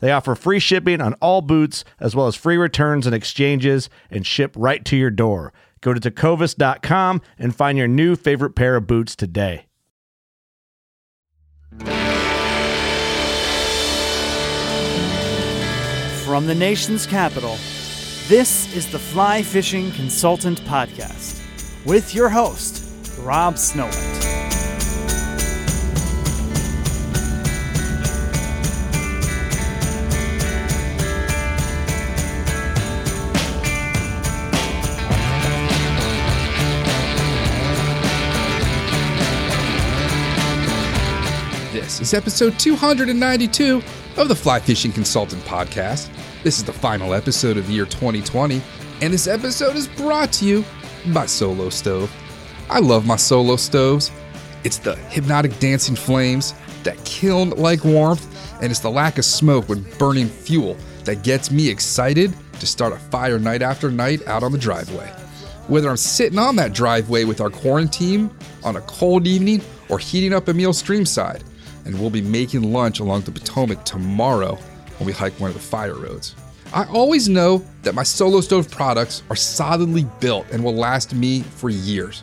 They offer free shipping on all boots, as well as free returns and exchanges, and ship right to your door. Go to tecovas.com and find your new favorite pair of boots today. From the nation's capital, this is the Fly Fishing Consultant Podcast with your host, Rob Snowhite. Is episode 292 of the Fly Fishing Consultant Podcast. This is the final episode of year 2020, and this episode is brought to you by Solo Stove. I love my Solo Stoves. It's the hypnotic dancing flames, that kiln like warmth, and it's the lack of smoke when burning fuel that gets me excited to start a fire night after night out on the driveway. Whether I'm sitting on that driveway with our quarantine on a cold evening or heating up a meal streamside, and we'll be making lunch along the Potomac tomorrow when we hike one of the fire roads. I always know that my solo stove products are solidly built and will last me for years.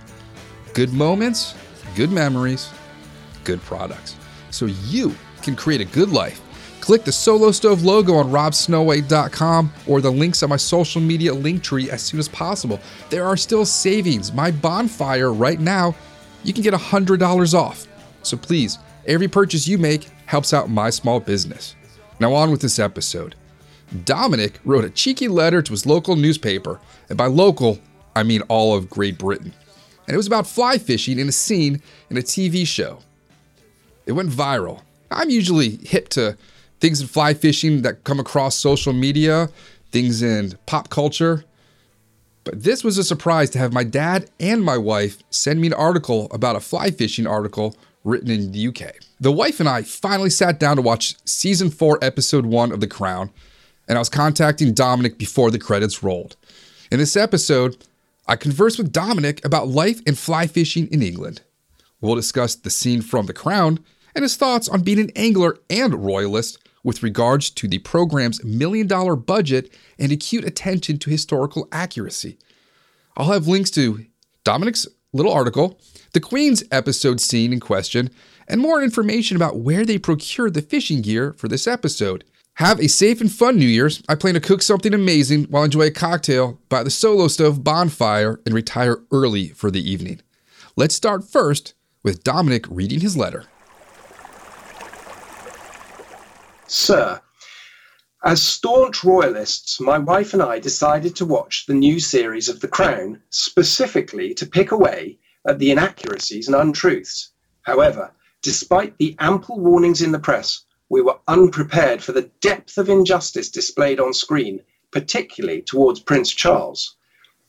Good moments, good memories, good products. So you can create a good life. Click the Solo Stove logo on robsnowhite.com or the links on my social media link tree as soon as possible. There are still savings. My bonfire right now, you can get $100 off. So please, every purchase you make helps out my small business. Now, on with this episode. Dominic wrote a cheeky letter to his local newspaper, and by local, I mean all of Great Britain. And it was about fly fishing in a scene in a TV show. It went viral. I'm usually hip to things in fly fishing that come across social media, things in pop culture. But this was a surprise to have my dad and my wife send me an article about a fly fishing article written in the UK. The wife and I finally sat down to watch season 4, episode 1 of The Crown, and I was contacting Dominic before the credits rolled. In this episode, I conversed with Dominic about life and fly fishing in England. We'll discuss the scene from The Crown and his thoughts on being an angler and royalist with regards to the program's million dollar budget and acute attention to historical accuracy. I'll have links to Dominic's little article, the Queen's episode scene in question, and more information about where they procured the fishing gear for this episode. Have a safe and fun New Year's. I plan to cook something amazing while enjoy a cocktail by the solo stove bonfire and retire early for the evening. Let's start first with Dominic reading his letter. Sir, As staunch royalists, my wife and I decided to watch the new series of The Crown specifically to pick away at the inaccuracies and untruths. However, despite the ample warnings in the press, we were unprepared for the depth of injustice displayed on screen, particularly towards Prince Charles.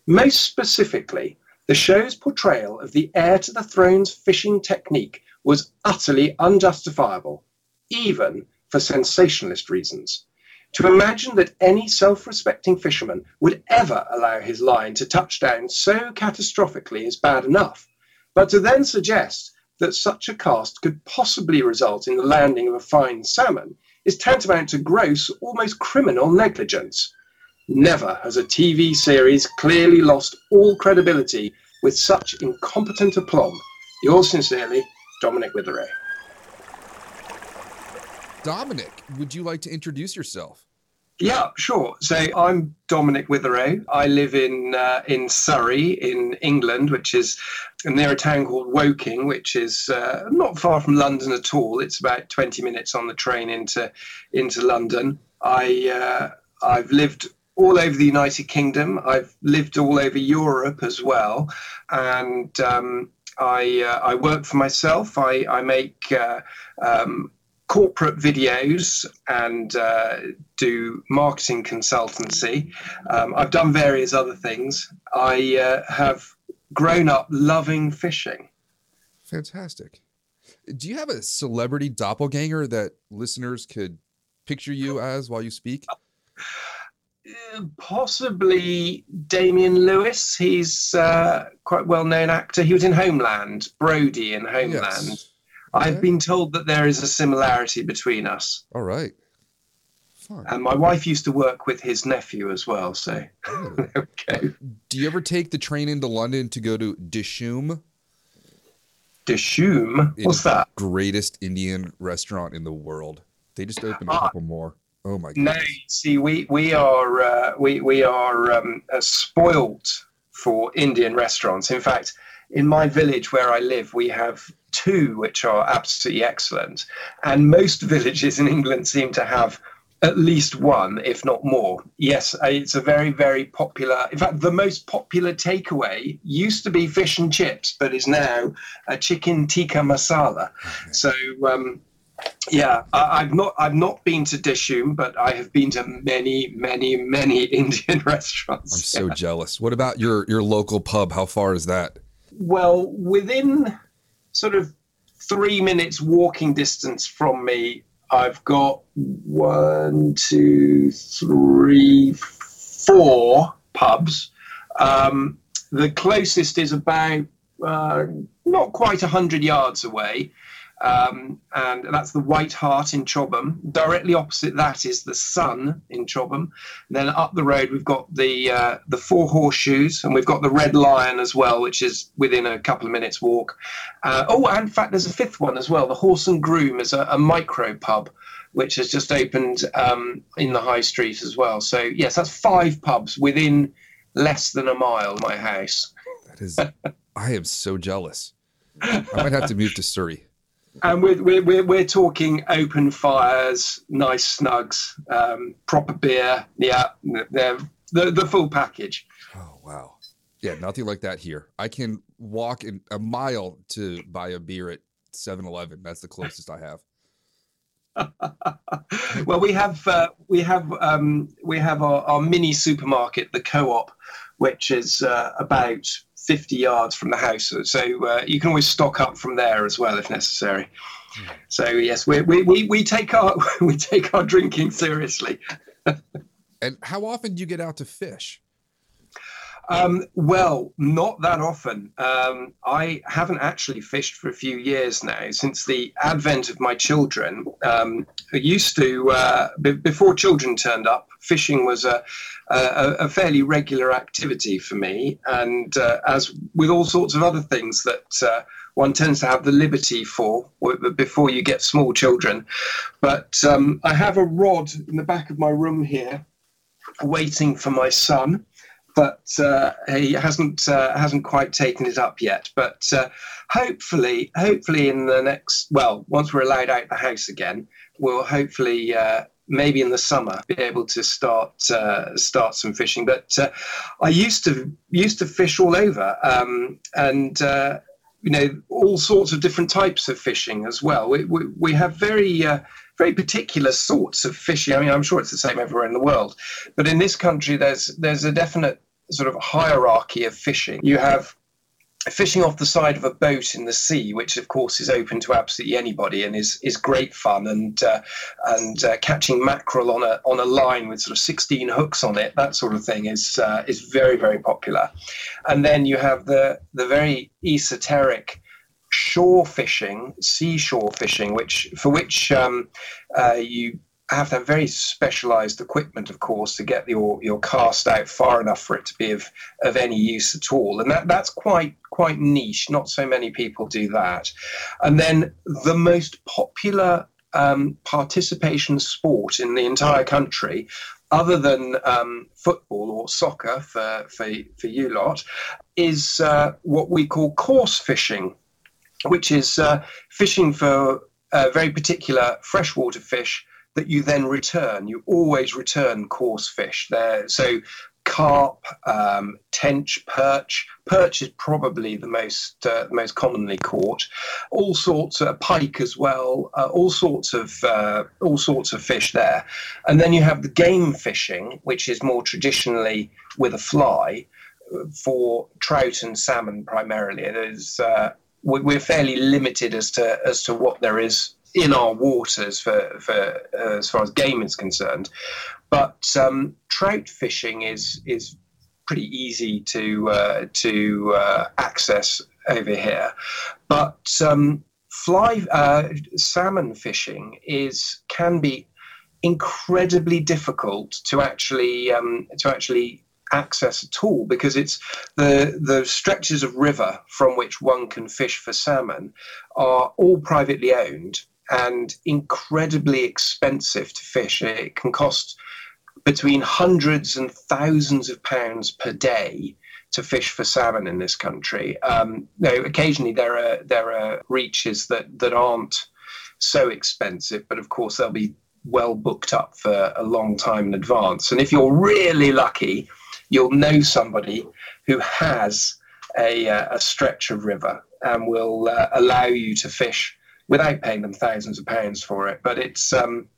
Most specifically, the show's portrayal of the heir to the throne's fishing technique was utterly unjustifiable, even for sensationalist reasons. To imagine that any self respecting fisherman would ever allow his line to touch down so catastrophically is bad enough, but to then suggest that such a cast could possibly result in the landing of a fine salmon is tantamount to gross, almost criminal negligence. Never has a TV series clearly lost all credibility with such incompetent aplomb. Yours sincerely, Dominic Witherow. Dominic, would you like to introduce yourself? Yeah, sure. So I'm Dominic Witherow. I live in uh, in Surrey, in England, which is near a town called Woking, which is uh, not far from London at all. It's about 20 minutes on the train into into London. I uh, I've lived all over the United Kingdom. I've lived all over Europe as well, and um, I uh, I work for myself. I I make uh, um, corporate videos and uh, do marketing consultancy. Um, I've done various other things. I uh, have grown up loving fishing. Fantastic. Do you have a celebrity doppelganger that listeners could picture you as while you speak? Uh, possibly Damian Lewis. He's uh, quite well known actor. He was in Homeland, Brody in Homeland. Yes. I've been told that there is a similarity between us. All right. Fine. And my wife used to work with his nephew as well. So okay. Do you ever take the train into London to go to Dishoom? Dishoom? What's that? Greatest Indian restaurant in the world. They just opened a ah. couple more. Oh my god. No, see, we we are uh, we we are um, uh, spoiled for Indian restaurants. In fact, in my village where I live, we have two which are absolutely excellent. And most villages in England seem to have at least one, if not more. Yes, it's a very, very popular. In fact, the most popular takeaway used to be fish and chips, but is now a chicken tikka masala. Okay. So, um, yeah, I, have not I've not been to Dishoom, but I have been to many, many, many Indian restaurants. I'm so yeah. jealous. What about your your local pub? How far is that? Well, within sort of three minutes walking distance from me, I've got one, two, three, four pubs. Um, the closest is about uh, not quite 100 yards away. Um, and that's the White Hart in Chobham. Directly opposite that is the Sun in Chobham. Then up the road we've got the uh, the Four Horseshoes, and we've got the Red Lion as well, which is within a couple of minutes walk. Uh, oh, and in fact, there's a fifth one as well. The Horse and Groom is a, a micro pub. Which has just opened um, in the high street as well. So yes, that's five pubs within less than a mile of my house. That is, I am so jealous. I might have to move to Surrey and we're, we're, we're, talking open fires, nice snugs, um, proper beer. Yeah, the, the full package. Oh, wow. Yeah, nothing like that here. I can walk in a mile to buy a beer at 7 Eleven. That's the closest I have. well, we have uh, we have um, we have our, our, mini supermarket, the Co-op, which is uh, about 50 yards from the house. So uh, you can always stock up from there as well if necessary. So yes, we, we, we, we take our we take our drinking seriously. and how often do you get out to fish? Um, well, not that often. Um, I haven't actually fished for a few years now since the advent of my children. Um, I used to, uh, b- before children turned up, fishing was a, a, a fairly regular activity for me. And uh, as with all sorts of other things that uh, one tends to have the liberty for before you get small children. But um, I have a rod in the back of my room here waiting for my son but uh, he hasn't uh, hasn't quite taken it up yet. But uh, hopefully, hopefully in the next well, once we're allowed out the house again, we'll hopefully uh, maybe in the summer be able to start uh, start some fishing. But uh, I used to used to fish all over, um, and you know all sorts of different types of fishing as well. We we, we have very uh, very particular sorts of fishing. I mean, I'm sure it's the same everywhere in the world, but in this country, there's there's a definite sort of hierarchy of fishing. You have fishing off the side of a boat in the sea, which of course is open to absolutely anybody and is is great fun, and uh, and uh, catching mackerel on a on a line with sort of 16 hooks on it, that sort of thing is uh, is very very popular. And then you have the the very esoteric shore fishing, seashore fishing, which for which um, uh, you have to have very specialized equipment, of course, to get your, your cast out far enough for it to be of, of any use at all. And that, that's quite quite niche. Not so many people do that. And then the most popular um, participation sport in the entire country, other than um, football or soccer for, for, for you lot, is uh, what we call coarse fishing, which is uh, fishing for uh, very particular freshwater fish that you then return. You always return coarse fish there. So carp, um, tench, perch. Perch is probably the most uh, most commonly caught. All sorts of pike as well. Uh, all sorts of uh, all sorts of fish there, and then you have the game fishing, which is more traditionally with a fly for trout and salmon primarily. There's uh, we're fairly limited as to as to what there is in our waters for, for uh, as far as game is concerned. But um, trout fishing is is pretty easy to uh, to uh, access over here, but um, fly uh, salmon fishing is can be incredibly difficult to actually um, to actually access at all because it's the the stretches of river from which one can fish for salmon are all privately owned and incredibly expensive to fish. It can cost between hundreds and thousands of pounds per day to fish for salmon in this country. Um, occasionally there are there are reaches that that aren't so expensive, but of course they'll be well booked up for a long time in advance. And if you're really lucky, you'll know somebody who has a, uh, a stretch of river and will uh, allow you to fish without paying them thousands of pounds for it. But it's um,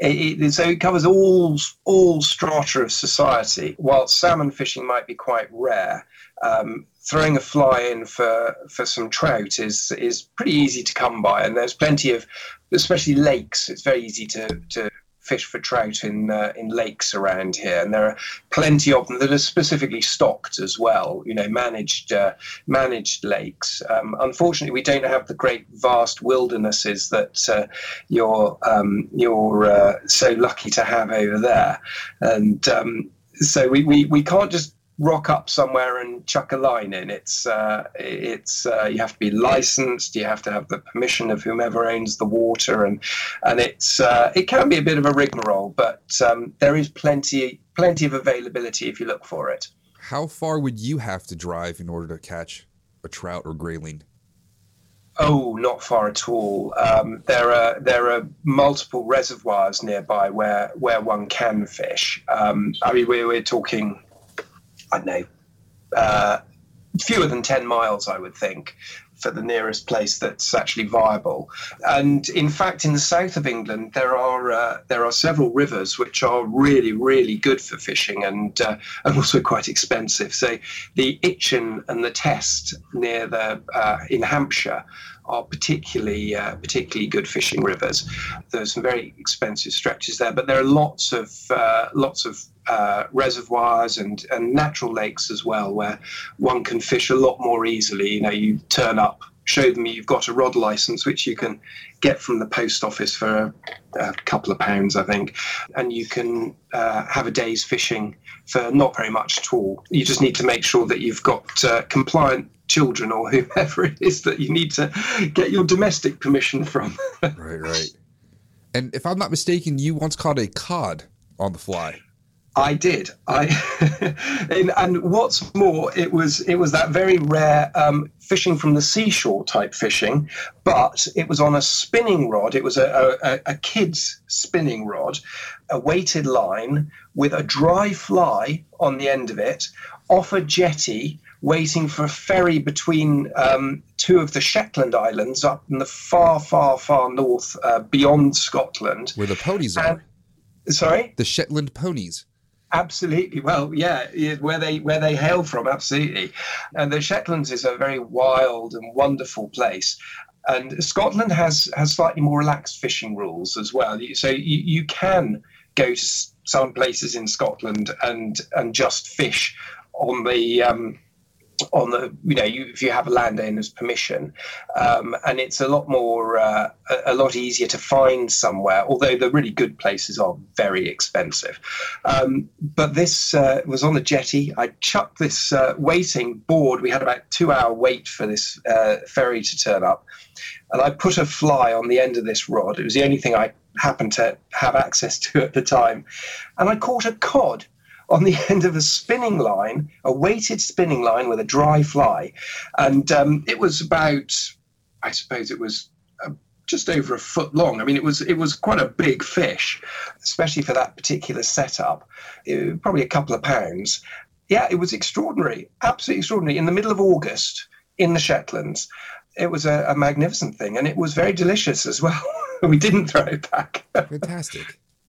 it, it, so it covers all all strata of society. While salmon fishing might be quite rare, um, throwing a fly in for for some trout is is pretty easy to come by, and there's plenty of, especially lakes. It's very easy to to fish for trout in uh, in lakes around here, and there are plenty of them that are specifically stocked as well. You know, managed uh, managed lakes. Um, unfortunately, we don't have the great vast wildernesses that uh, you're um, you're uh, so lucky to have over there, and um, so we, we, we can't just rock up somewhere and chuck a line in. It's uh, it's uh, you have to be licensed. You have to have the permission of whomever owns the water, and and it's uh, it can be a bit of a rigmarole, but um, there is plenty plenty of availability if you look for it. How far would you have to drive in order to catch a trout or grayling? Oh, not far at all. Um, there are there are multiple reservoirs nearby where where one can fish. Um, I mean, we're, we're talking I don't know, uh, fewer than 10 miles, I would think, for the nearest place that's actually viable. And in fact, in the south of England, there are uh, there are several rivers which are really, really good for fishing and uh, and also quite expensive. So the Itchen and the Test near the uh, in Hampshire are particularly uh, particularly good fishing rivers. There's some very expensive stretches there, but there are lots of uh, lots of uh, reservoirs and, and natural lakes as well, where one can fish a lot more easily. You know, you turn up, show them you've got a rod license, which you can get from the post office for a, a couple of pounds, I think, and you can uh, have a day's fishing for not very much at all. You just need to make sure that you've got uh, compliant children or whoever it is that you need to get your domestic permission from. right, right. And if I'm not mistaken, you once caught a cod on the fly. I did. I and, and, what's more, it was it was that very rare um, fishing from the seashore type fishing, but it was on a spinning rod. It was a, a, a kid's spinning rod, a weighted line with a dry fly on the end of it, off a jetty, waiting for a ferry between um, two of the Shetland Islands up in the far, far, far north, uh, beyond Scotland, where the ponies are. Sorry, the Shetland ponies. Absolutely. Well, yeah, where they where they hail from, absolutely. And the Shetlands is a very wild and wonderful place. And Scotland has has slightly more relaxed fishing rules as well. So you, you can go to some places in Scotland and and just fish on the um, on the you know you, if you have a landowner's permission um, and it's a lot more uh, a, a, lot easier to find somewhere although the really good places are very expensive. Um, but this uh, was on the jetty. I chucked this uh, waiting board. We had about two hour wait for this uh, ferry to turn up. And i put a fly on the end of this rod. It was the only thing i happened to have access to at the time. And i caught a cod on the end of a spinning line, a weighted spinning line with a dry fly. And um, it was about, I suppose it was uh, just over a foot long. I mean, it was it was quite a big fish, especially for that particular setup. It, probably a couple of pounds. Yeah, it was extraordinary, absolutely extraordinary. In the middle of August in the Shetlands, it was a, a magnificent thing, and it was very delicious as well. we didn't throw it back. Fantastic.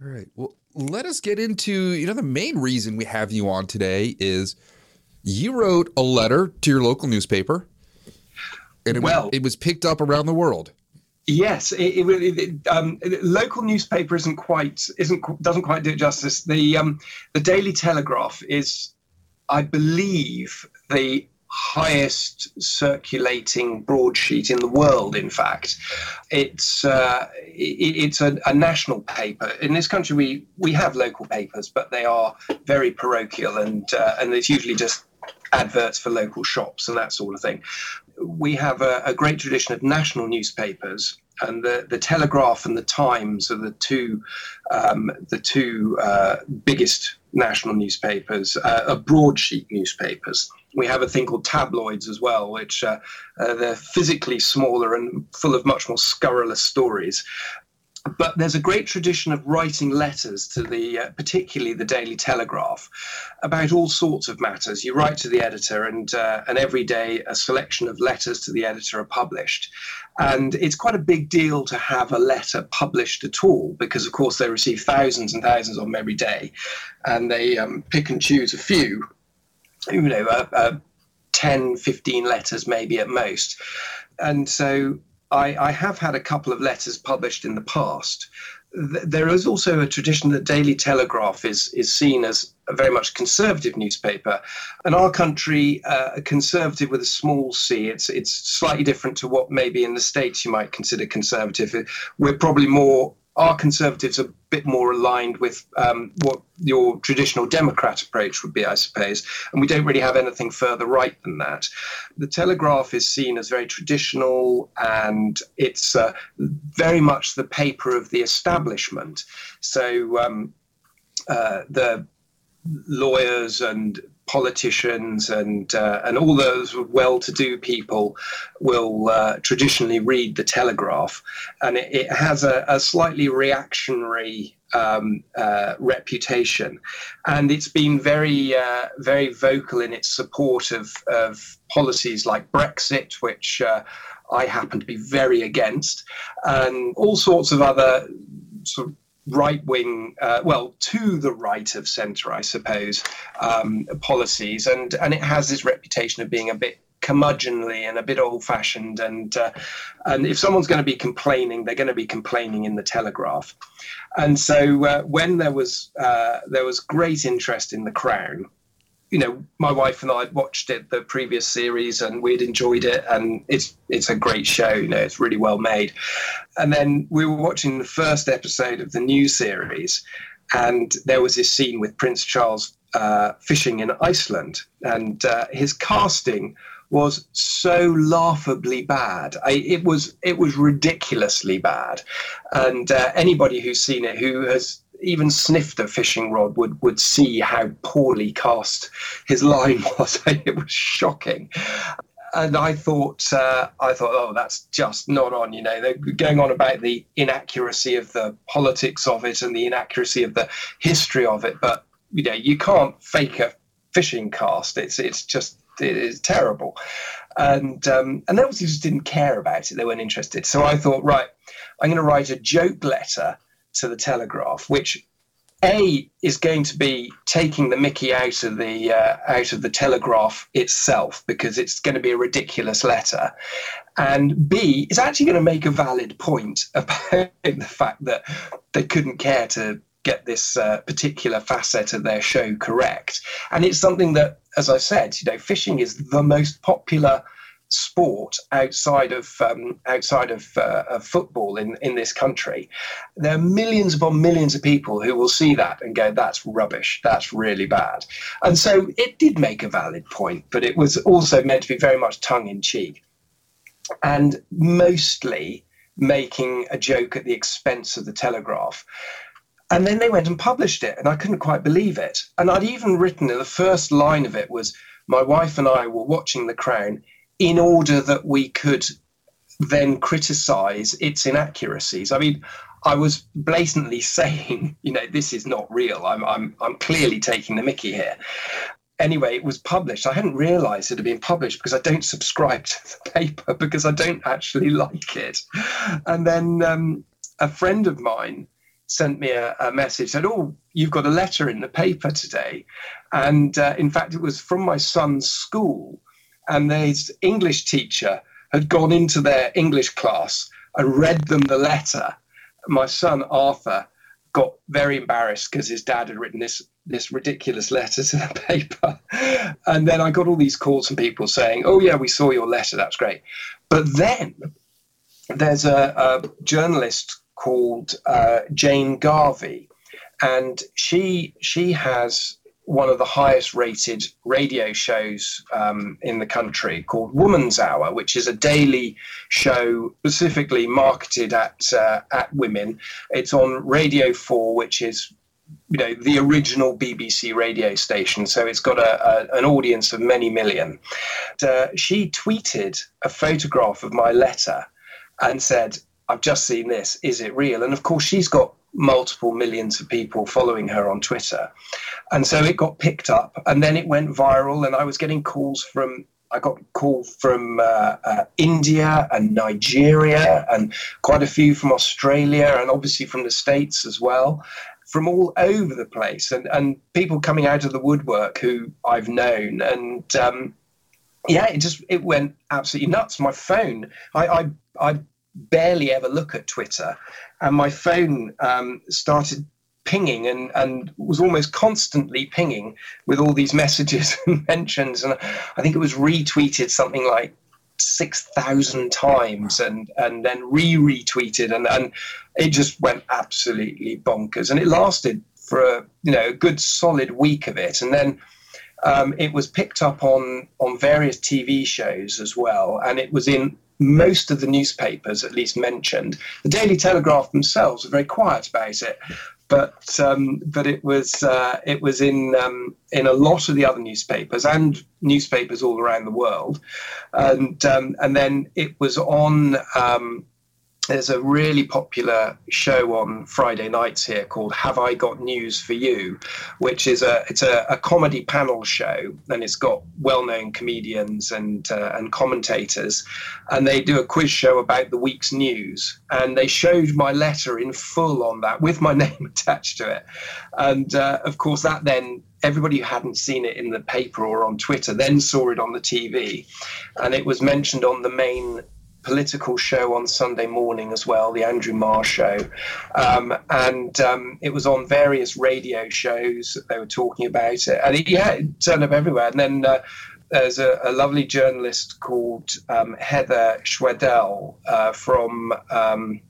All right. Well, let us get into, you know, the main reason we have you on today is you wrote a letter to your local newspaper and it, well, it was picked up around the world. Yes, it, it, it, um, local newspaper isn't quite isn't doesn't quite do it justice. The um, the Daily Telegraph is, I believe, the highest circulating broadsheet in the world. In fact, it's uh, it, it's a, a, national paper. In this country, we we have local papers, but they are very parochial, and uh, and it's usually just adverts for local shops and that sort of thing. We have a, a great tradition of national newspapers and the, the Telegraph and the Times are the two um, the two uh, biggest national newspapers, uh, broadsheet newspapers. We have a thing called tabloids as well, which uh, uh, they're physically smaller and full of much more scurrilous stories but there's a great tradition of writing letters to the, uh, particularly the Daily Telegraph, about all sorts of matters. You write to the editor, and uh, and every day a selection of letters to the editor are published. And it's quite a big deal to have a letter published at all, because of course they receive thousands and thousands of them every day, and they um, pick and choose a few. You know, uh, uh, 10, 15 letters maybe at most. And so I, I, have had a couple of letters published in the past. There is also a tradition that Daily Telegraph is is seen as a very much conservative newspaper. In our country, uh, a conservative with a small c, it's it's slightly different to what maybe in the states you might consider conservative. We're probably more our conservatives are a bit more aligned with um, what your traditional Democrat approach would be, I suppose. And we don't really have anything further right than that. The Telegraph is seen as very traditional and it's uh, very much the paper of the establishment. So um, uh, the lawyers and politicians and uh, and all those well-to-do people will uh, traditionally read the Telegraph, and it, it has a, a, slightly reactionary um, uh, reputation, and it's been very uh, very vocal in its support of of policies like Brexit, which. Uh, I happen to be very against, and all sorts of other sort of right wing, uh, well, to the right of centre, I suppose, um, policies, and and it has this reputation of being a bit curmudgeonly and a bit old-fashioned, and uh, and if someone's going to be complaining, they're going to be complaining in the Telegraph. And so uh, when there was uh, there was great interest in the Crown, you know, my wife and I had watched it the previous series and we'd enjoyed it and it's it's a great show, you know, it's really well made. And then we were watching the first episode of the new series and there was this scene with Prince Charles uh, fishing in Iceland and uh, his casting was so laughably bad. I, it was it was ridiculously bad, and uh, anybody who's seen it who has even sniffed a fishing rod would would see how poorly cast his line was. it was shocking. And I thought, uh, I thought, oh, that's just not on. You know, they're going on about the inaccuracy of the politics of it and the inaccuracy of the history of it. But you know, you can't fake a fishing cast. It's it's just it is terrible. And um, and they obviously just didn't care about it. They weren't interested. So I thought, right, I'm going to write a joke letter to the Telegraph, which a is going to be taking the Mickey out of the uh, out of the Telegraph itself because it's going to be a ridiculous letter, and B is actually going to make a valid point about the fact that they couldn't care to get this uh, particular facet of their show correct, and it's something that, as I said, you know, fishing is the most popular sport outside of um, outside of, uh, of, football in, in this country, there are millions upon millions of people who will see that and go, "That's rubbish. That's really bad." And so it did make a valid point, but it was also meant to be very much tongue in cheek, and mostly making a joke at the expense of the Telegraph. And then they went and published it, and I couldn't quite believe it. And I'd even written the first line of it was, "My wife and I were watching The Crown." in order that we could then criticize its inaccuracies. I mean, I was blatantly saying, you know, this is not real. I'm, I'm, I'm clearly taking the mickey here. Anyway, it was published. I hadn't realized it had been published because I don't subscribe to the paper because I don't actually like it. And then um, a friend of mine sent me a, a, message, said, Oh, you've got a letter in the paper today. And uh, in fact, it was from my son's school and his English teacher had gone into their English class and read them the letter. My son Arthur got very embarrassed because his dad had written this this ridiculous letter to the paper. And then I got all these calls from people saying, "Oh yeah, we saw your letter. That's great." But then there's a, a journalist called uh, Jane Garvey, and she she has one of the highest rated radio shows um, in the country called Woman's Hour, which is a daily show specifically marketed at uh, at women. It's on Radio 4, which is you know the original BBC radio station, so it's got a, a an audience of many million. Uh, she tweeted a photograph of my letter and said, "I've just seen this. Is it real?" And of course, she's got multiple millions of people following her on Twitter. And so it got picked up and then it went viral. And I was getting calls from, I got calls from uh, uh, India and Nigeria and quite a few from Australia and obviously from the States as well. From all over the place, and, and people coming out of the woodwork who I've known, and um, yeah, it just it went absolutely nuts. My phone, I, I I barely ever look at Twitter, and my phone um, started pinging and, and was almost constantly pinging with all these messages and mentions. And I think it was retweeted something like 6,000 times and, and then re retweeted. And, and it just went absolutely bonkers. And it lasted for a, you know, a good solid week of it. And then um, it was picked up on, on various TV shows as well. And it was in most of the newspapers at least mentioned. The Daily Telegraph themselves were very quiet about it, but um, but it was uh, it was in um, in a lot of the other newspapers and newspapers all around the world, and um, and then it was on um, there's a really popular show on Friday nights here called Have I Got News for You, which is a it's a, a comedy panel show and it's got well-known comedians and uh, and commentators, and they do a quiz show about the week's news. And they showed my letter in full on that with my name attached to it, and uh, of course that then everybody who hadn't seen it in the paper or on Twitter then saw it on the TV, and it was mentioned on the main political show on Sunday morning as well, the Andrew Marr show. Um, and um, it was on various radio shows that they were talking about it. And it turned up everywhere. And then uh, there's a, a, lovely journalist called um, Heather Schwedel uh, from, um,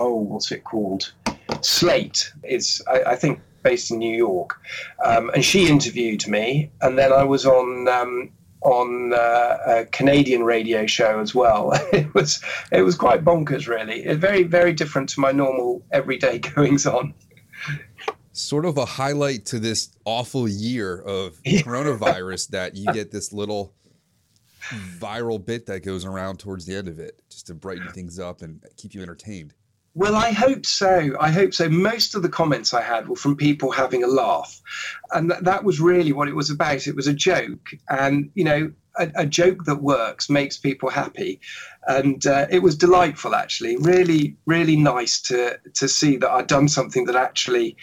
oh, what's it called? Slate. It's, I, I think, based in New York. Um, and she interviewed me. And then I was on um, on uh, a Canadian radio show as well. it was it was quite bonkers, really. It, very very different to my normal everyday goings on. Sort of a highlight to this awful year of coronavirus that you get this little viral bit that goes around towards the end of it, just to brighten things up and keep you entertained. Well, I hope so. I hope so. Most of the comments I had were from people having a laugh. And th- that was really what it was about. It was a joke. And, you know, a, a joke that works makes people happy. And uh, it was delightful, actually. Really, really nice to, to see that I'd done something that actually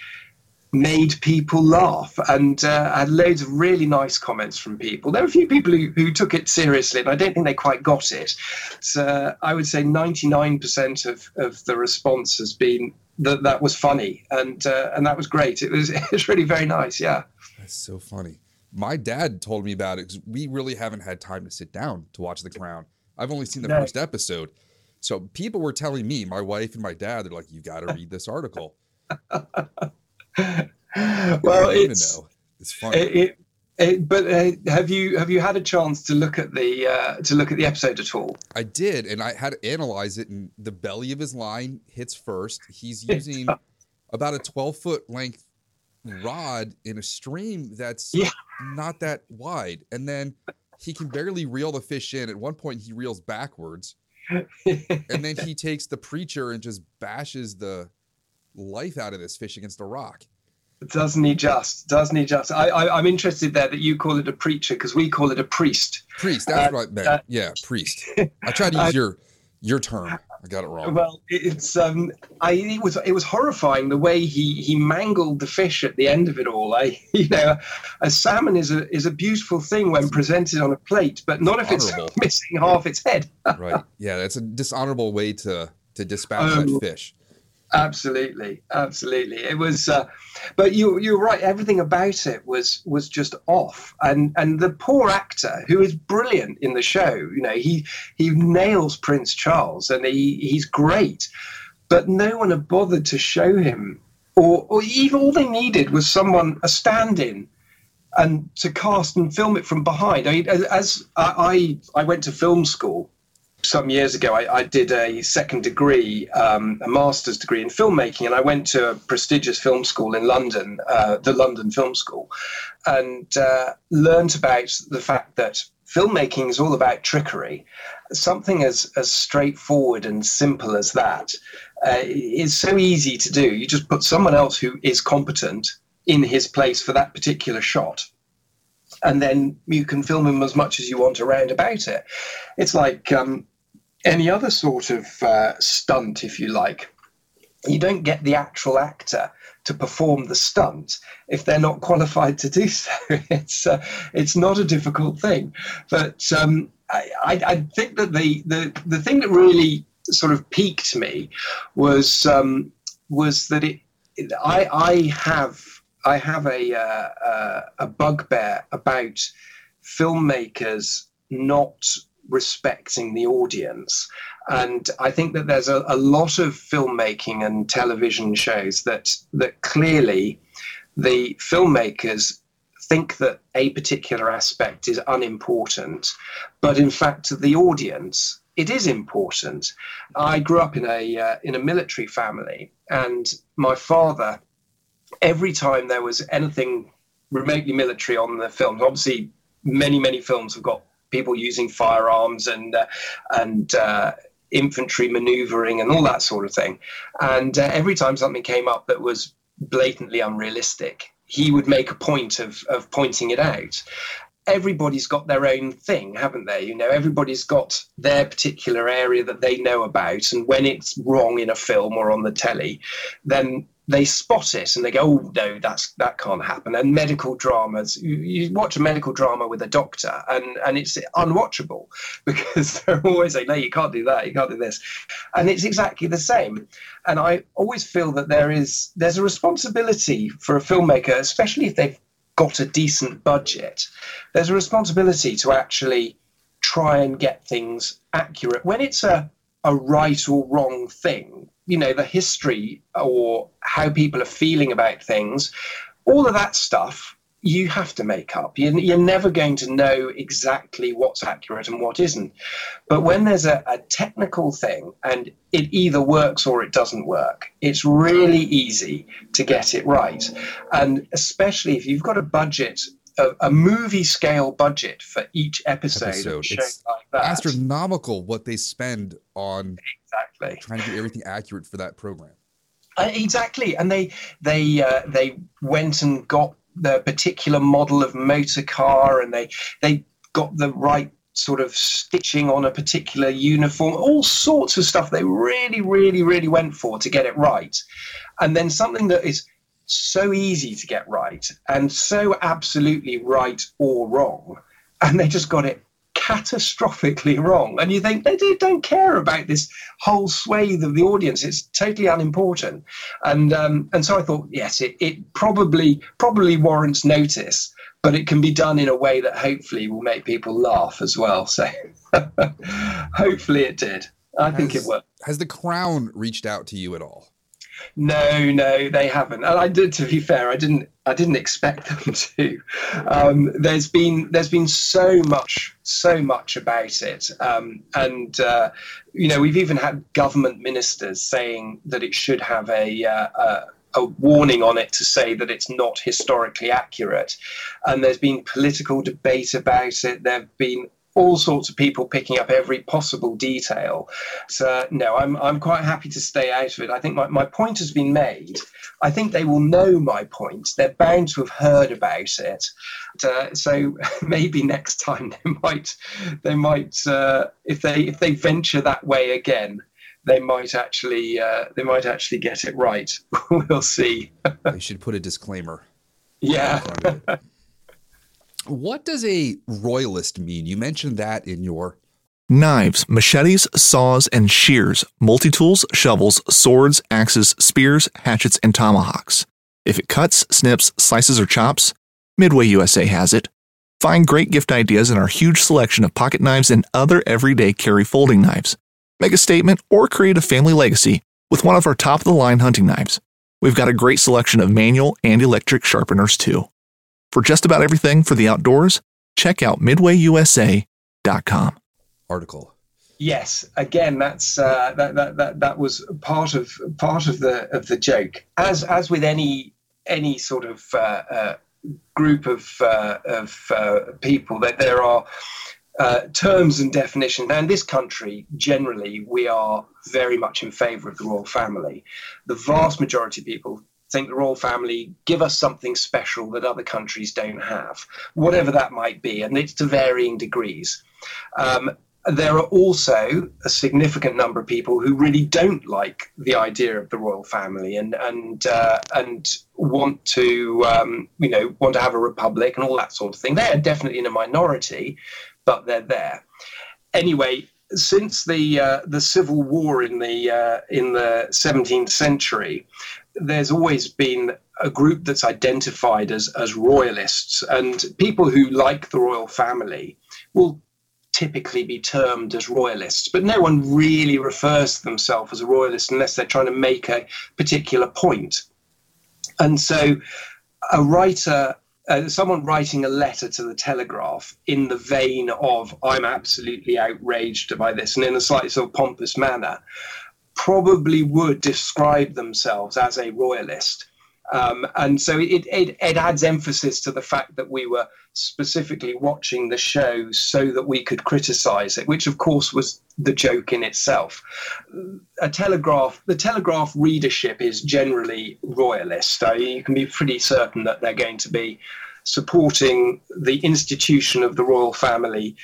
made people laugh and uh, I had loads of really nice comments from people. There were a few people who, who took it seriously, and I don't think they quite got it. So I would say 99% of, of the response has been that that was funny and uh, and that was great. It was it was really very nice. Yeah, that's so funny. My dad told me about it because we really haven't had time to sit down to watch The Crown. I've only seen the no. first episode, so people were telling me, my wife and my dad, they're like, "You got to read this article." well, it's it's fun. It, it, it, but uh, have you have you had a chance to look at the uh, to look at the episode at all? I did, and I had to analyze it. And the belly of his line hits first. He's using about a twelve foot length rod in a stream that's yeah. not that wide, and then he can barely reel the fish in. At one point, he reels backwards, and then he takes the preacher and just bashes the life out of this fish against a rock. Doesn't he just? Doesn't he just? I, I, am interested there that you call it a preacher because we call it a priest. Priest, that's uh, I meant. Uh, yeah, priest. I tried to use your your term. I got it wrong. Well, it's um, I it was it was horrifying the way he he mangled the fish at the end of it all. I you know, a salmon is a is a beautiful thing when presented on a plate, but not if it's missing half its head. right. Yeah, that's a dishonorable way to to dispatch um, that fish. Absolutely, absolutely. It was, uh, but you you're right. Everything about it was was just off, and and the poor actor who is brilliant in the show. You know, he he nails Prince Charles, and he he's great, but no one had bothered to show him, or or even all they needed was someone a stand-in and to cast and film it from behind. I as I, I, I went to film school, some years ago, I, I did a second degree, um, a master's degree in filmmaking, and I went to a prestigious film school in London, uh, the London Film School, and uh, learned about the fact that filmmaking is all about trickery. Something as, as straightforward and simple as that uh, is so easy to do. You just put someone else who is competent in his place for that particular shot and then you can film him as much as you want around about it. It's like um, any other sort of uh, stunt, if you like, you don't get the actual actor to perform the stunt if they're not qualified to do so. it's uh, it's not a difficult thing, but um, I, I, think that the, the the thing that really sort of piqued me was um, was that it, I I have I have a uh, uh, a bugbear about filmmakers not respecting the audience. And I think that there's a, a lot of filmmaking and television shows that that clearly the filmmakers think that a particular aspect is unimportant, but in fact, to the audience, it is important. I grew up in a uh, in a military family, and my father, every time there was anything remotely military on the films, obviously many many films have got people using firearms and uh, and uh, infantry maneuvering and all that sort of thing. And uh, every time something came up that was blatantly unrealistic, he would make a point of of pointing it out. Everybody's got their own thing, haven't they? You know, everybody's got their particular area that they know about, and when it's wrong in a film or on the telly, then they spot it and they go, "Oh no, that's that can't happen." And medical dramas, you, you, watch a medical drama with a doctor, and and it's unwatchable because they're always saying, "No, you can't do that, you can't do this," and it's exactly the same. And I always feel that there is there's a responsibility for a filmmaker, especially if they've got a decent budget. There's a responsibility to actually try and get things accurate when it's a a right or wrong thing. You know the history or how people are feeling about things all of that stuff you have to make up. You're, never going to know exactly what's accurate and what isn't. But when there's a, a technical thing and it either works or it doesn't work it's really easy to get it right. And especially if you've got a budget a, a, movie scale budget for each episode, episode. it's like astronomical what they spend on exactly. trying to get everything accurate for that program. Uh, exactly. And they they uh, they went and got the particular model of motor car and they they got the right sort of stitching on a particular uniform all sorts of stuff they really really really went for to get it right. And then something that is so easy to get right and so absolutely right or wrong. And they just got it catastrophically wrong. And you think they don't care about this whole swathe of the audience. It's totally unimportant. And um, and so I thought, yes, it, it probably probably warrants notice, but it can be done in a way that hopefully will make people laugh as well. So hopefully it did. I has, think it worked. Has the Crown reached out to you at all? No, no, they haven't. And I did. To be fair, I didn't. I didn't expect them to. Um, there's been there's been so much so much about it, um, and uh, you know we've even had government ministers saying that it should have a. Uh, a a warning on it to say that it's not historically accurate. And there's been political debate about it. There have been all sorts of people picking up every possible detail. So no, I'm I'm quite happy to stay out of it. I think my, my point has been made. I think they will know my point. They're bound to have heard about it. Uh, so maybe next time they might they might uh, if they if they venture that way again. They might actually, uh, they might actually get it right. we'll see. they should put a disclaimer. Yeah. What does a royalist mean? You mentioned that in your Knives, machetes, saws, and shears, multi tools, shovels, swords, axes, spears, hatchets, and tomahawks. If it cuts, snips, slices, or chops, Midway USA has it. Find great gift ideas in our huge selection of pocket knives and other everyday carry folding knives. Make a statement or create a family legacy with one of our top of the line hunting knives. We've got a great selection of manual and electric sharpeners too. For just about everything for the outdoors, check out midwayusa.com. Article. Yes, again, that's uh, that, that that that was part of part of the of the joke. As as with any any sort of uh, uh, group of uh, of uh, people, that there are uh, terms and definitions. Now, in this country, generally, we are very much in favour of the royal family. The vast majority of people think the royal family give us something special that other countries don't have, whatever that might be, and it's to varying degrees. Um, there are also a significant number of people who really don't like the idea of the royal family and and uh, and want to um, you know want to have a republic and all that sort of thing. They are definitely in a minority, but they're there. Anyway, since the uh, the civil war in the uh, in the 17th century, there's always been a group that's identified as, as royalists, and people who like the royal family will typically be termed as royalists, but no one really refers to themselves as a royalist unless they're trying to make a particular point. And so, a writer, uh, someone writing a letter to the Telegraph in the vein of, I'm absolutely outraged by this, and in a slightly sort of pompous manner, probably would describe themselves as a royalist. Um, and so it, it, it, adds emphasis to the fact that we were specifically watching the show so that we could criticize it, which of course was the joke in itself. A telegraph, the telegraph readership is generally royalist. So you can be pretty certain that they're going to be supporting the institution of the royal family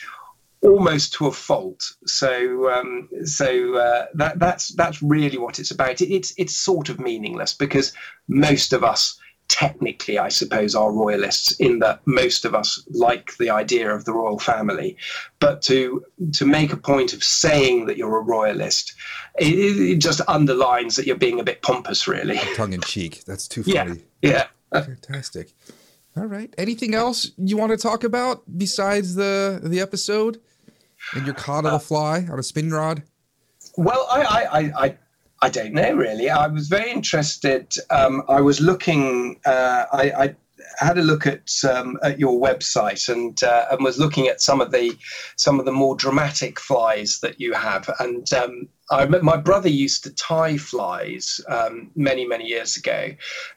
almost to a fault. So um, so uh, that that's that's really what it's about. It, it's it's sort of meaningless because most of us technically, I suppose, are royalists in that most of us like the idea of the royal family. But to to make a point of saying that you're a royalist, it, it just underlines that you're being a bit pompous, really. Tongue in cheek. That's too Yeah, funny. yeah. Fantastic. All right. Anything else you want to talk about besides the the episode and your caught Uh, on a fly on a spin rod? Well, I, I, I, I, I don't know really. I was very interested. Um, I was looking. Uh, I, I had a look at um, at your website and uh, and was looking at some of the some of the more dramatic flies that you have. And um, I my brother used to tie flies um, many many years ago,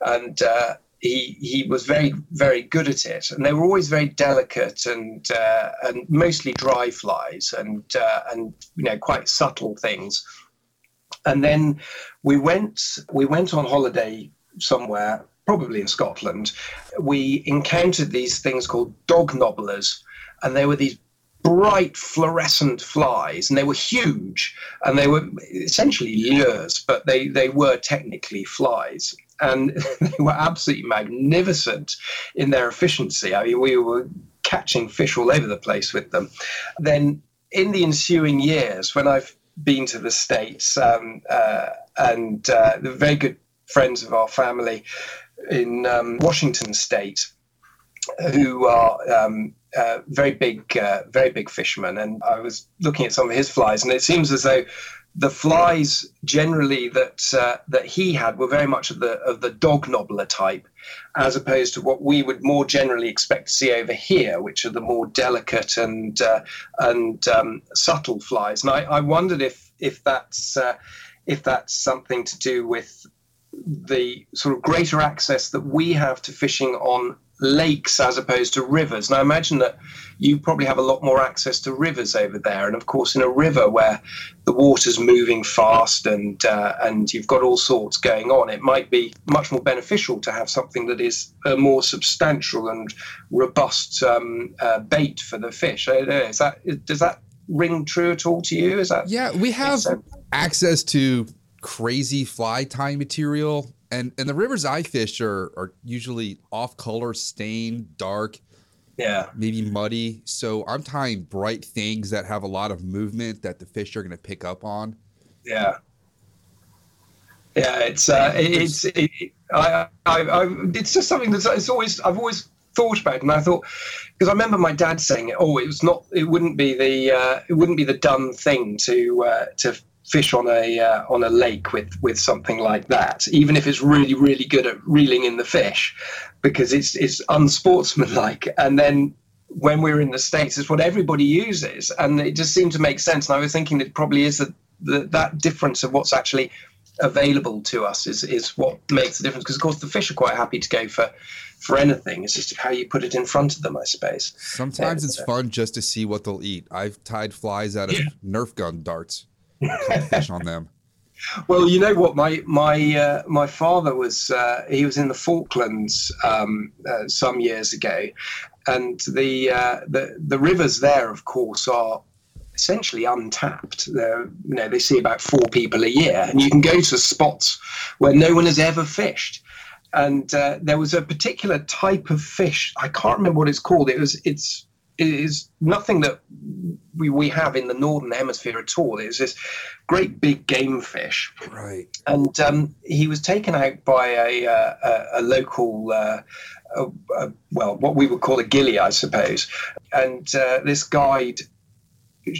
and. Uh, he, he was very very good at it, and they were always very delicate and uh, and mostly dry flies and uh, and you know quite subtle things. And then we went we went on holiday somewhere, probably in Scotland. We encountered these things called dog nobblers, and they were these bright fluorescent flies and they were huge and they were essentially lures but they they were technically flies and they were absolutely magnificent in their efficiency. I mean we were catching fish all over the place with them. Then in the ensuing years when i've been to the states um, uh, and uh, the very good friends of our family in um, washington state who are um, uh, very big, uh, very big fishermen, and I was looking at some of his flies, and it seems as though the flies generally that uh, that he had were very much of the of the dog nobbler type, as opposed to what we would more generally expect to see over here, which are the more delicate and uh, and um, subtle flies. And I, I wondered if if that's uh, if that's something to do with the sort of greater access that we have to fishing on lakes as opposed to rivers. And I imagine that you probably have a lot more access to rivers over there. And of course, in a river where the water's moving fast and uh, and you've got all sorts going on, it might be much more beneficial to have something that is a more substantial and robust um, uh, bait for the fish. I don't know, is that does that ring true at all to you? Is that Yeah, we have access to crazy fly tying material, and and the rivers I fish are are usually off color, stained, dark, yeah? maybe muddy. So I'm tying bright things that have a lot of movement that the fish are going to pick up on. Yeah. Yeah, it's uh, it's it, I, I, I it's just something that's it's always I've always thought about, and I thought because I remember my dad saying, "Oh, it was not, it wouldn't be the uh, it wouldn't be the done thing to uh, to fish on a uh, on a lake with with something like that, even if it's really really good at reeling in the fish, because it's it's unsportsmanlike." And then when we were in the states, it's what everybody uses, and it just seemed to make sense. And I was thinking it probably is that that difference of what's actually available to us is is what makes the difference. Because of course the fish are quite happy to go for for anything. It's just how you put it in front of them, I suppose. Sometimes it's fun just to see what they'll eat. I've tied flies out of Nerf gun darts, fish on them. Well, you know what, my my uh, my father was uh, he was in the Falklands um, uh, some years ago, and the uh, the the rivers there, of course, are essentially untapped. They're, you know, they see about four people a year, and you can go to spots where no one has ever fished. And uh, there was a particular type of fish. I can't remember what it's called. It was it's it is nothing that we, we have in the northern hemisphere at all. It's this great big game fish Right. and um, he was taken out by a, uh, a, a local, uh, uh well, what we would call a gilly, I suppose. And uh, this guide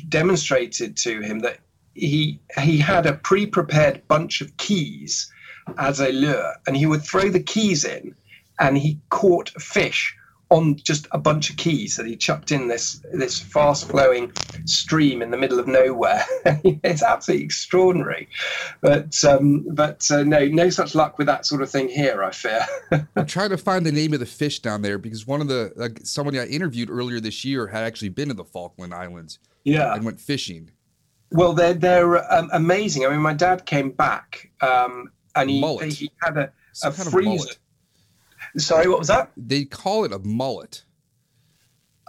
demonstrated to him that he he had a pre-prepared bunch of keys as a lure, and he would throw the keys in, and he caught fish on just a bunch of keys that he chucked in this this fast flowing stream in the middle of nowhere. it's absolutely extraordinary, but um, but uh, no no such luck with that sort of thing here. I fear. I'm trying to find the name of the fish down there because one of the like, somebody I interviewed earlier this year had actually been to the Falkland Islands yeah. and went fishing. Well, they're they're um, amazing. I mean, my dad came back um, and he Mullet. he had a, Some a freezer. Sorry, what was that? They call it a mullet.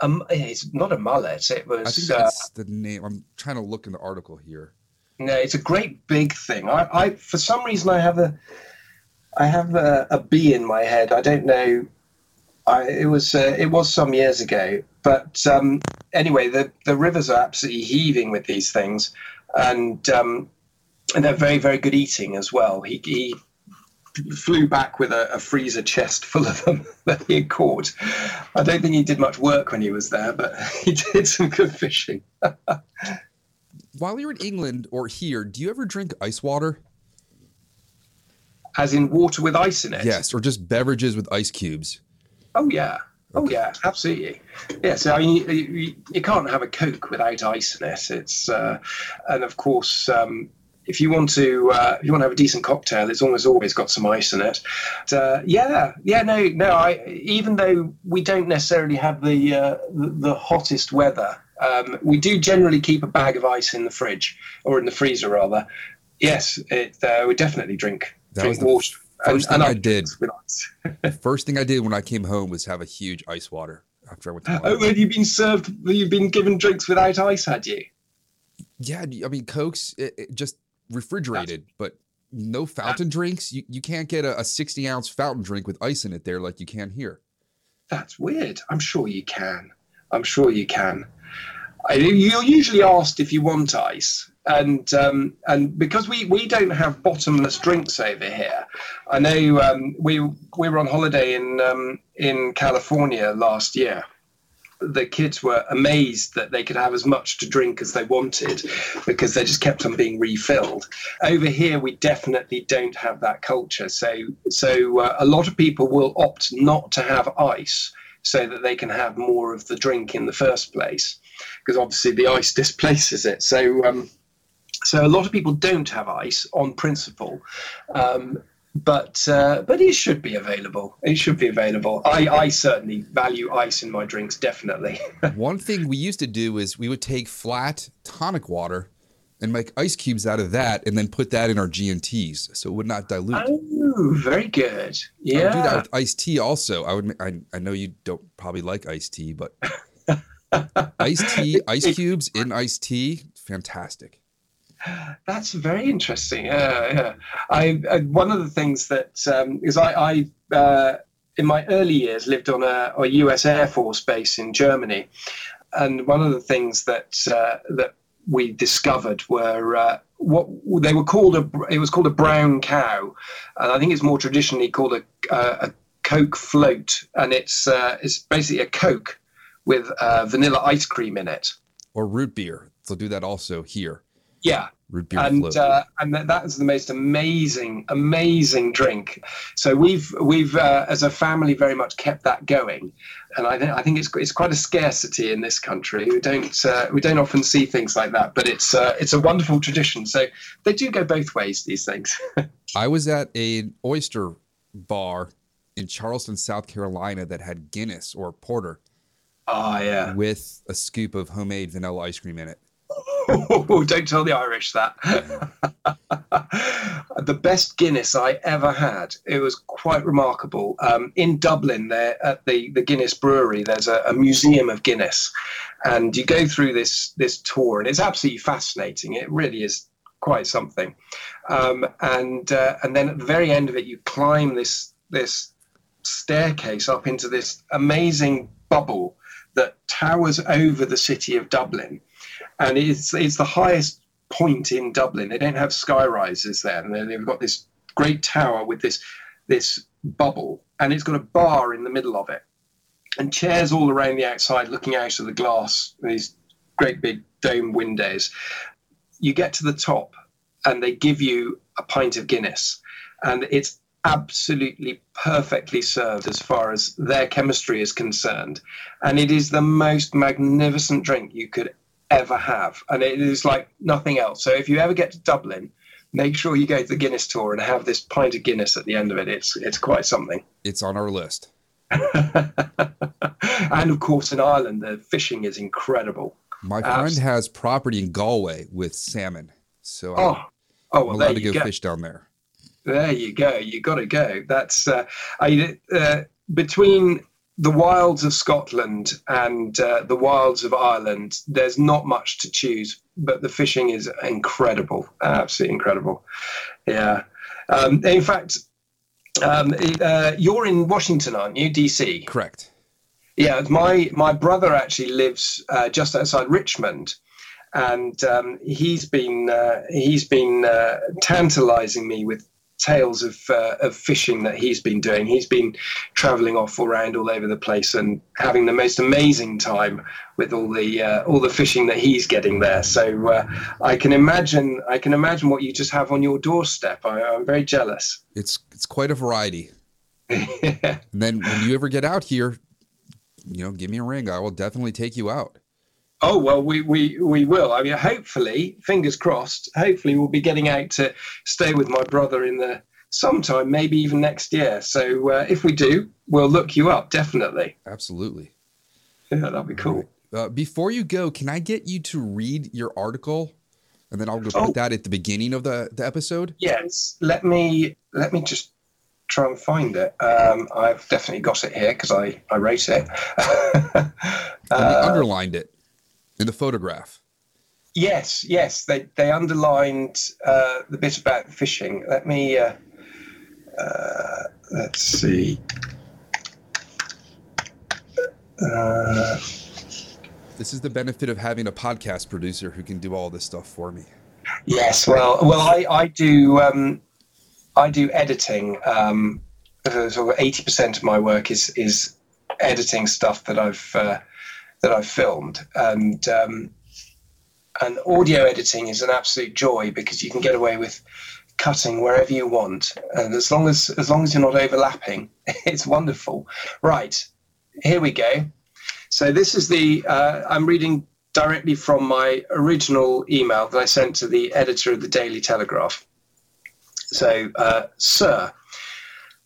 Um, it's not a mullet. It was. I think uh, that's the name. I'm trying to look in the article here. No, it's a great big thing. I, I for some reason, I have a, I have a, a bee in my head. I don't know. I, it was uh, it was some years ago, but um, anyway, the the rivers are absolutely heaving with these things, and um, and they're very very good eating as well. He he flew back with a, a freezer chest full of them that he had caught. I don't think he did much work when he was there, but he did some good fishing. While you're in England or here, do you ever drink ice water? As in water with ice in it. Yes, or just beverages with ice cubes. Oh yeah. Oh yeah, absolutely. Yeah, so I mean, you, you, you can't have a Coke without ice in it. It's uh, and of course, um, if you want to uh, if you want to have a decent cocktail, it's almost always got some ice in it. But, uh, yeah, yeah, no, no. I even though we don't necessarily have the uh, the, the hottest weather, um, we do generally keep a bag of ice in the fridge or in the freezer rather. Yes, it, uh, we definitely drink That drink water. first thing I did. First thing I did when I came home was have a huge ice water after I went to Oh, had you been served? You've been given drinks without ice, had you? Yeah, I mean, Cokes it, it just refrigerated, but no fountain drinks. You, you can't get a, a 60 ounce fountain drink with ice in it there like you can here. That's weird. I'm sure you can. I'm sure you can. I, you're usually asked if you want ice, and um, and because we, we don't have bottomless drinks over here. I know um, we we were on holiday in um, in California last year. The kids were amazed that they could have as much to drink as they wanted because they just kept on being refilled. Over here, we definitely don't have that culture. So so uh, a lot of people will opt not to have ice so that they can have more of the drink in the first place because obviously the ice displaces it. So, um, so a lot of people don't have ice on principle, um, but uh, but it should be available. It should be available. I, I certainly value ice in my drinks, definitely. One thing we used to do is we would take flat tonic water and make ice cubes out of that and then put that in our G&Ts so it would not dilute. oh, very good. I would do that with iced tea also. I would. I, I know you don't probably like iced tea, but iced tea, ice cubes in iced tea, fantastic. That's very interesting. Yeah, yeah. I, I one of the things that um, is I, I uh, in my early years lived on a, a U.S. Air Force base in Germany, and one of the things that uh, that we discovered were uh, what they were called a it was called a brown cow, and I think it's more traditionally called a, a, a Coke float, and it's uh, it's basically a Coke with uh, vanilla ice cream in it. Or root beer. They'll do that also here. Yeah, Root beer and uh, and that, that is the most amazing, amazing drink. So we've we've uh, as a family very much kept that going, and I think I think it's it's quite a scarcity in this country. We don't uh, we don't often see things like that, but it's uh, it's a wonderful tradition. So they do go both ways. These things. I was at an oyster bar in Charleston, South Carolina that had Guinness or porter oh yeah. with a scoop of homemade vanilla ice cream in it. Oh, don't tell the Irish that. the best Guinness I ever had. It was quite remarkable. Um, in Dublin, there at the, the Guinness Brewery, there's a, a museum of Guinness, and you go through this this tour, and it's absolutely fascinating. It really is quite something. Um, and uh, and then at the very end of it, you climb this this staircase up into this amazing bubble that towers over the city of Dublin and it's it's the highest point in Dublin. They don't have sky rises there, and they've got this great tower with this this bubble, and it's got a bar in the middle of it, and chairs all around the outside, looking out of the glass. These great big dome windows. You get to the top, and they give you a pint of Guinness, and it's absolutely perfectly served as far as their chemistry is concerned and it is the most magnificent drink you could ever have, and it is like nothing else. So if you ever get to Dublin, make sure you go to the Guinness tour and have this pint of Guinness at the end of it. It's it's quite something. It's on our list. and of course, in Ireland, the fishing is incredible. My friend Abs- has property in Galway with salmon, so I'm, Oh, oh I'm allowed to go, go. fish down there. There you go. You got to go. That's uh, I, uh, between the wilds of Scotland and uh, the wilds of Ireland, there's not much to choose, but the fishing is incredible, absolutely incredible. Yeah. Um, in fact, um, uh, you're in Washington, aren't you, DC? Correct. Yeah, my my brother actually lives uh, just outside Richmond, and um, he's been uh, he's been uh, tantalising me with tales of uh, of fishing that he's been doing. He's been travelling off around all over the place and having the most amazing time with all the uh, all the fishing that he's getting there. So uh, I can imagine I can imagine what you just have on your doorstep. I, I'm very jealous. It's it's quite a variety. And then when you ever get out here, you know, give me a ring. I will definitely take you out. Oh well, we, we we will. I mean, hopefully, fingers crossed. Hopefully, we'll be getting out to stay with my brother in the sometime, maybe even next year. So uh, if we do, we'll look you up definitely. Absolutely. Yeah, that'd be cool. Uh, before you go, can I get you to read your article, and then I'll go Oh. put that at the beginning of the the episode. Yes, let me let me just try and find it. Um, I've definitely got it here because I I wrote it. And we Uh, underlined it in the photograph. Yes, yes, they they underlined uh, the bit about fishing. Let me uh, uh, let's see. Uh, This is the benefit of having a podcast producer who can do all this stuff for me. yes, well, well, I I do um, I do editing. Um, sort of eighty percent of my work is is editing stuff that I've uh, that I've filmed, and um, and audio editing is an absolute joy because you can get away with cutting wherever you want, and as long as as long as you're not overlapping, it's wonderful. Right, here we go. So this is the uh, I'm reading directly from my original email that I sent to the editor of the Daily Telegraph. So, uh, sir.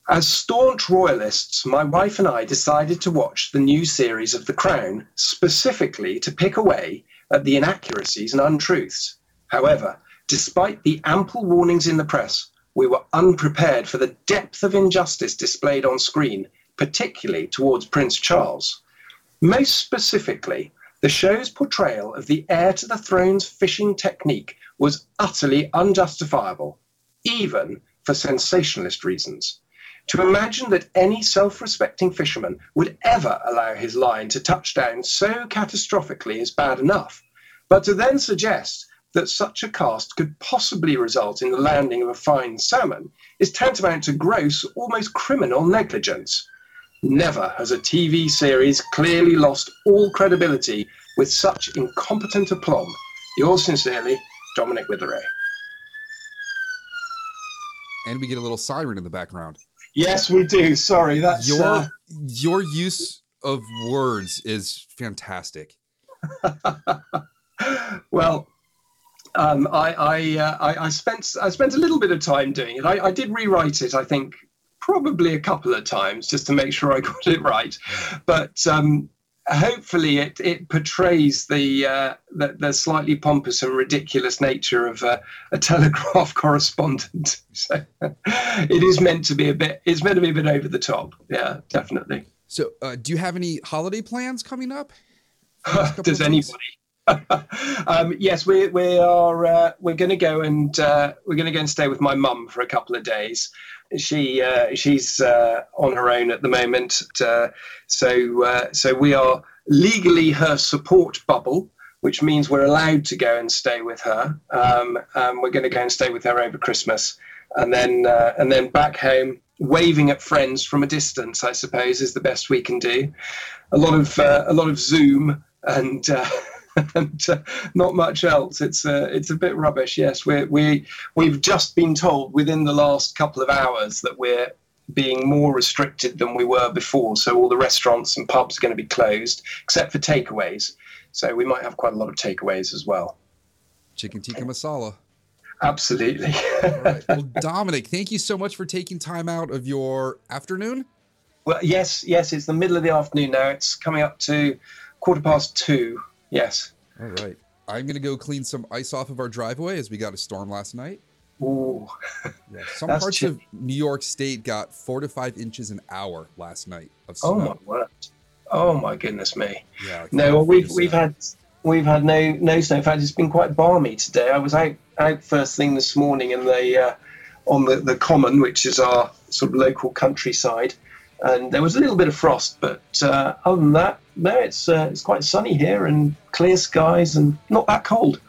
As staunch royalists, my wife and I decided to watch the new series of The Crown specifically to pick away at the inaccuracies and untruths. However, despite the ample warnings in the press, we were unprepared for the depth of injustice displayed on screen, particularly towards Prince Charles. Most specifically, the show's portrayal of the heir to the throne's fishing technique was utterly unjustifiable, even for sensationalist reasons. To imagine that any self respecting fisherman would ever allow his line to touch down so catastrophically is bad enough, but to then suggest that such a cast could possibly result in the landing of a fine salmon is tantamount to gross, almost criminal negligence. Never has a TV series clearly lost all credibility with such incompetent aplomb. Yours sincerely, Dominic Witherow. And we get a little siren in the background. Yes, we do. Sorry, that's Your uh, your use of words is fantastic. well. Um, I I, uh, I I spent I spent a little bit of time doing it. I, I did rewrite it. I think probably a couple of times just to make sure I got it right. But um, hopefully, it it portrays the, uh, the the slightly pompous and ridiculous nature of a, a telegraph correspondent. So it is meant to be a bit. It's meant to be a bit over the top. Yeah, definitely. So, uh, do you have any holiday plans coming up? Does anybody? um, yes, we we are. Uh, we're going to go and uh, we're going to go and stay with my mum for a couple of days. She uh, she's uh, on her own at the moment, uh, so uh, so we are legally her support bubble, which means we're allowed to go and stay with her. Um, um, we're going to go and stay with her over Christmas, and then and then back home, waving at friends from a distance. I suppose is the best we can do. A lot of uh, a lot of Zoom and. Uh, and uh, not much else. It's uh, it's a bit rubbish. Yes, we we we've just been told within the last couple of hours that we're being more restricted than we were before. So all the restaurants and pubs are going to be closed except for takeaways. So we might have quite a lot of takeaways as well. Chicken tikka masala. Absolutely. All right. Well, Dominic, thank you so much for taking time out of your afternoon. well, yes, yes. It's the middle of the afternoon now. It's coming up to quarter past two. Yes. All right. I'm going to go clean some ice off of our driveway as we got a storm last night. Ooh, Yeah, some That's parts of New York State got four to five inches an hour last night of snow. oh snow. my word! Oh my goodness me! Yeah, No, well, we've we've had we've had no no snow. In fact, it's been quite balmy today. I was out out first thing this morning in the uh, on the the common, which is our sort of local countryside, and there was a little bit of frost. But uh, other than that, no, it's uh, it's quite sunny here and clear skies and not that cold.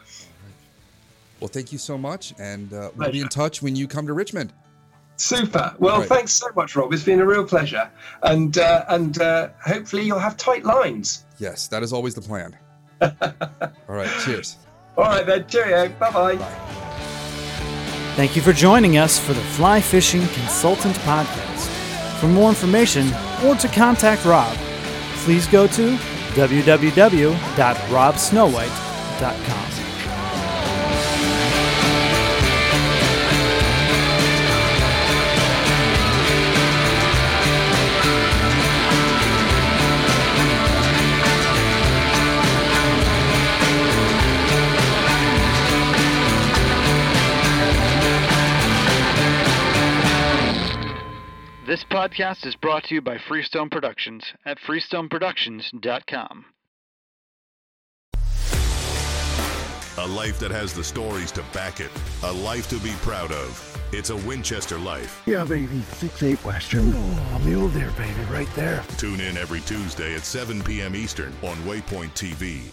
Well, thank you so much, and uh, we'll be in touch when you come to Richmond. Super. Well, Right. thanks so much, Rob. It's been a real pleasure, and uh, and uh, hopefully you'll have tight lines. Yes, that is always the plan. All right, cheers. All right then. Cheerio. Bye bye. Thank you for joining us for the Fly Fishing Consultant Podcast. For more information or to contact Rob, please go to www.robsnowhite.com. This podcast is brought to you by Freestone Productions at freestoneproductions.com. A life that has the stories to back it. A life to be proud of. It's a Winchester life. Yeah, baby. Six eight Western. Oh, mule deer, baby, right there. Tune in every Tuesday at 7 p.m. Eastern on Waypoint TV.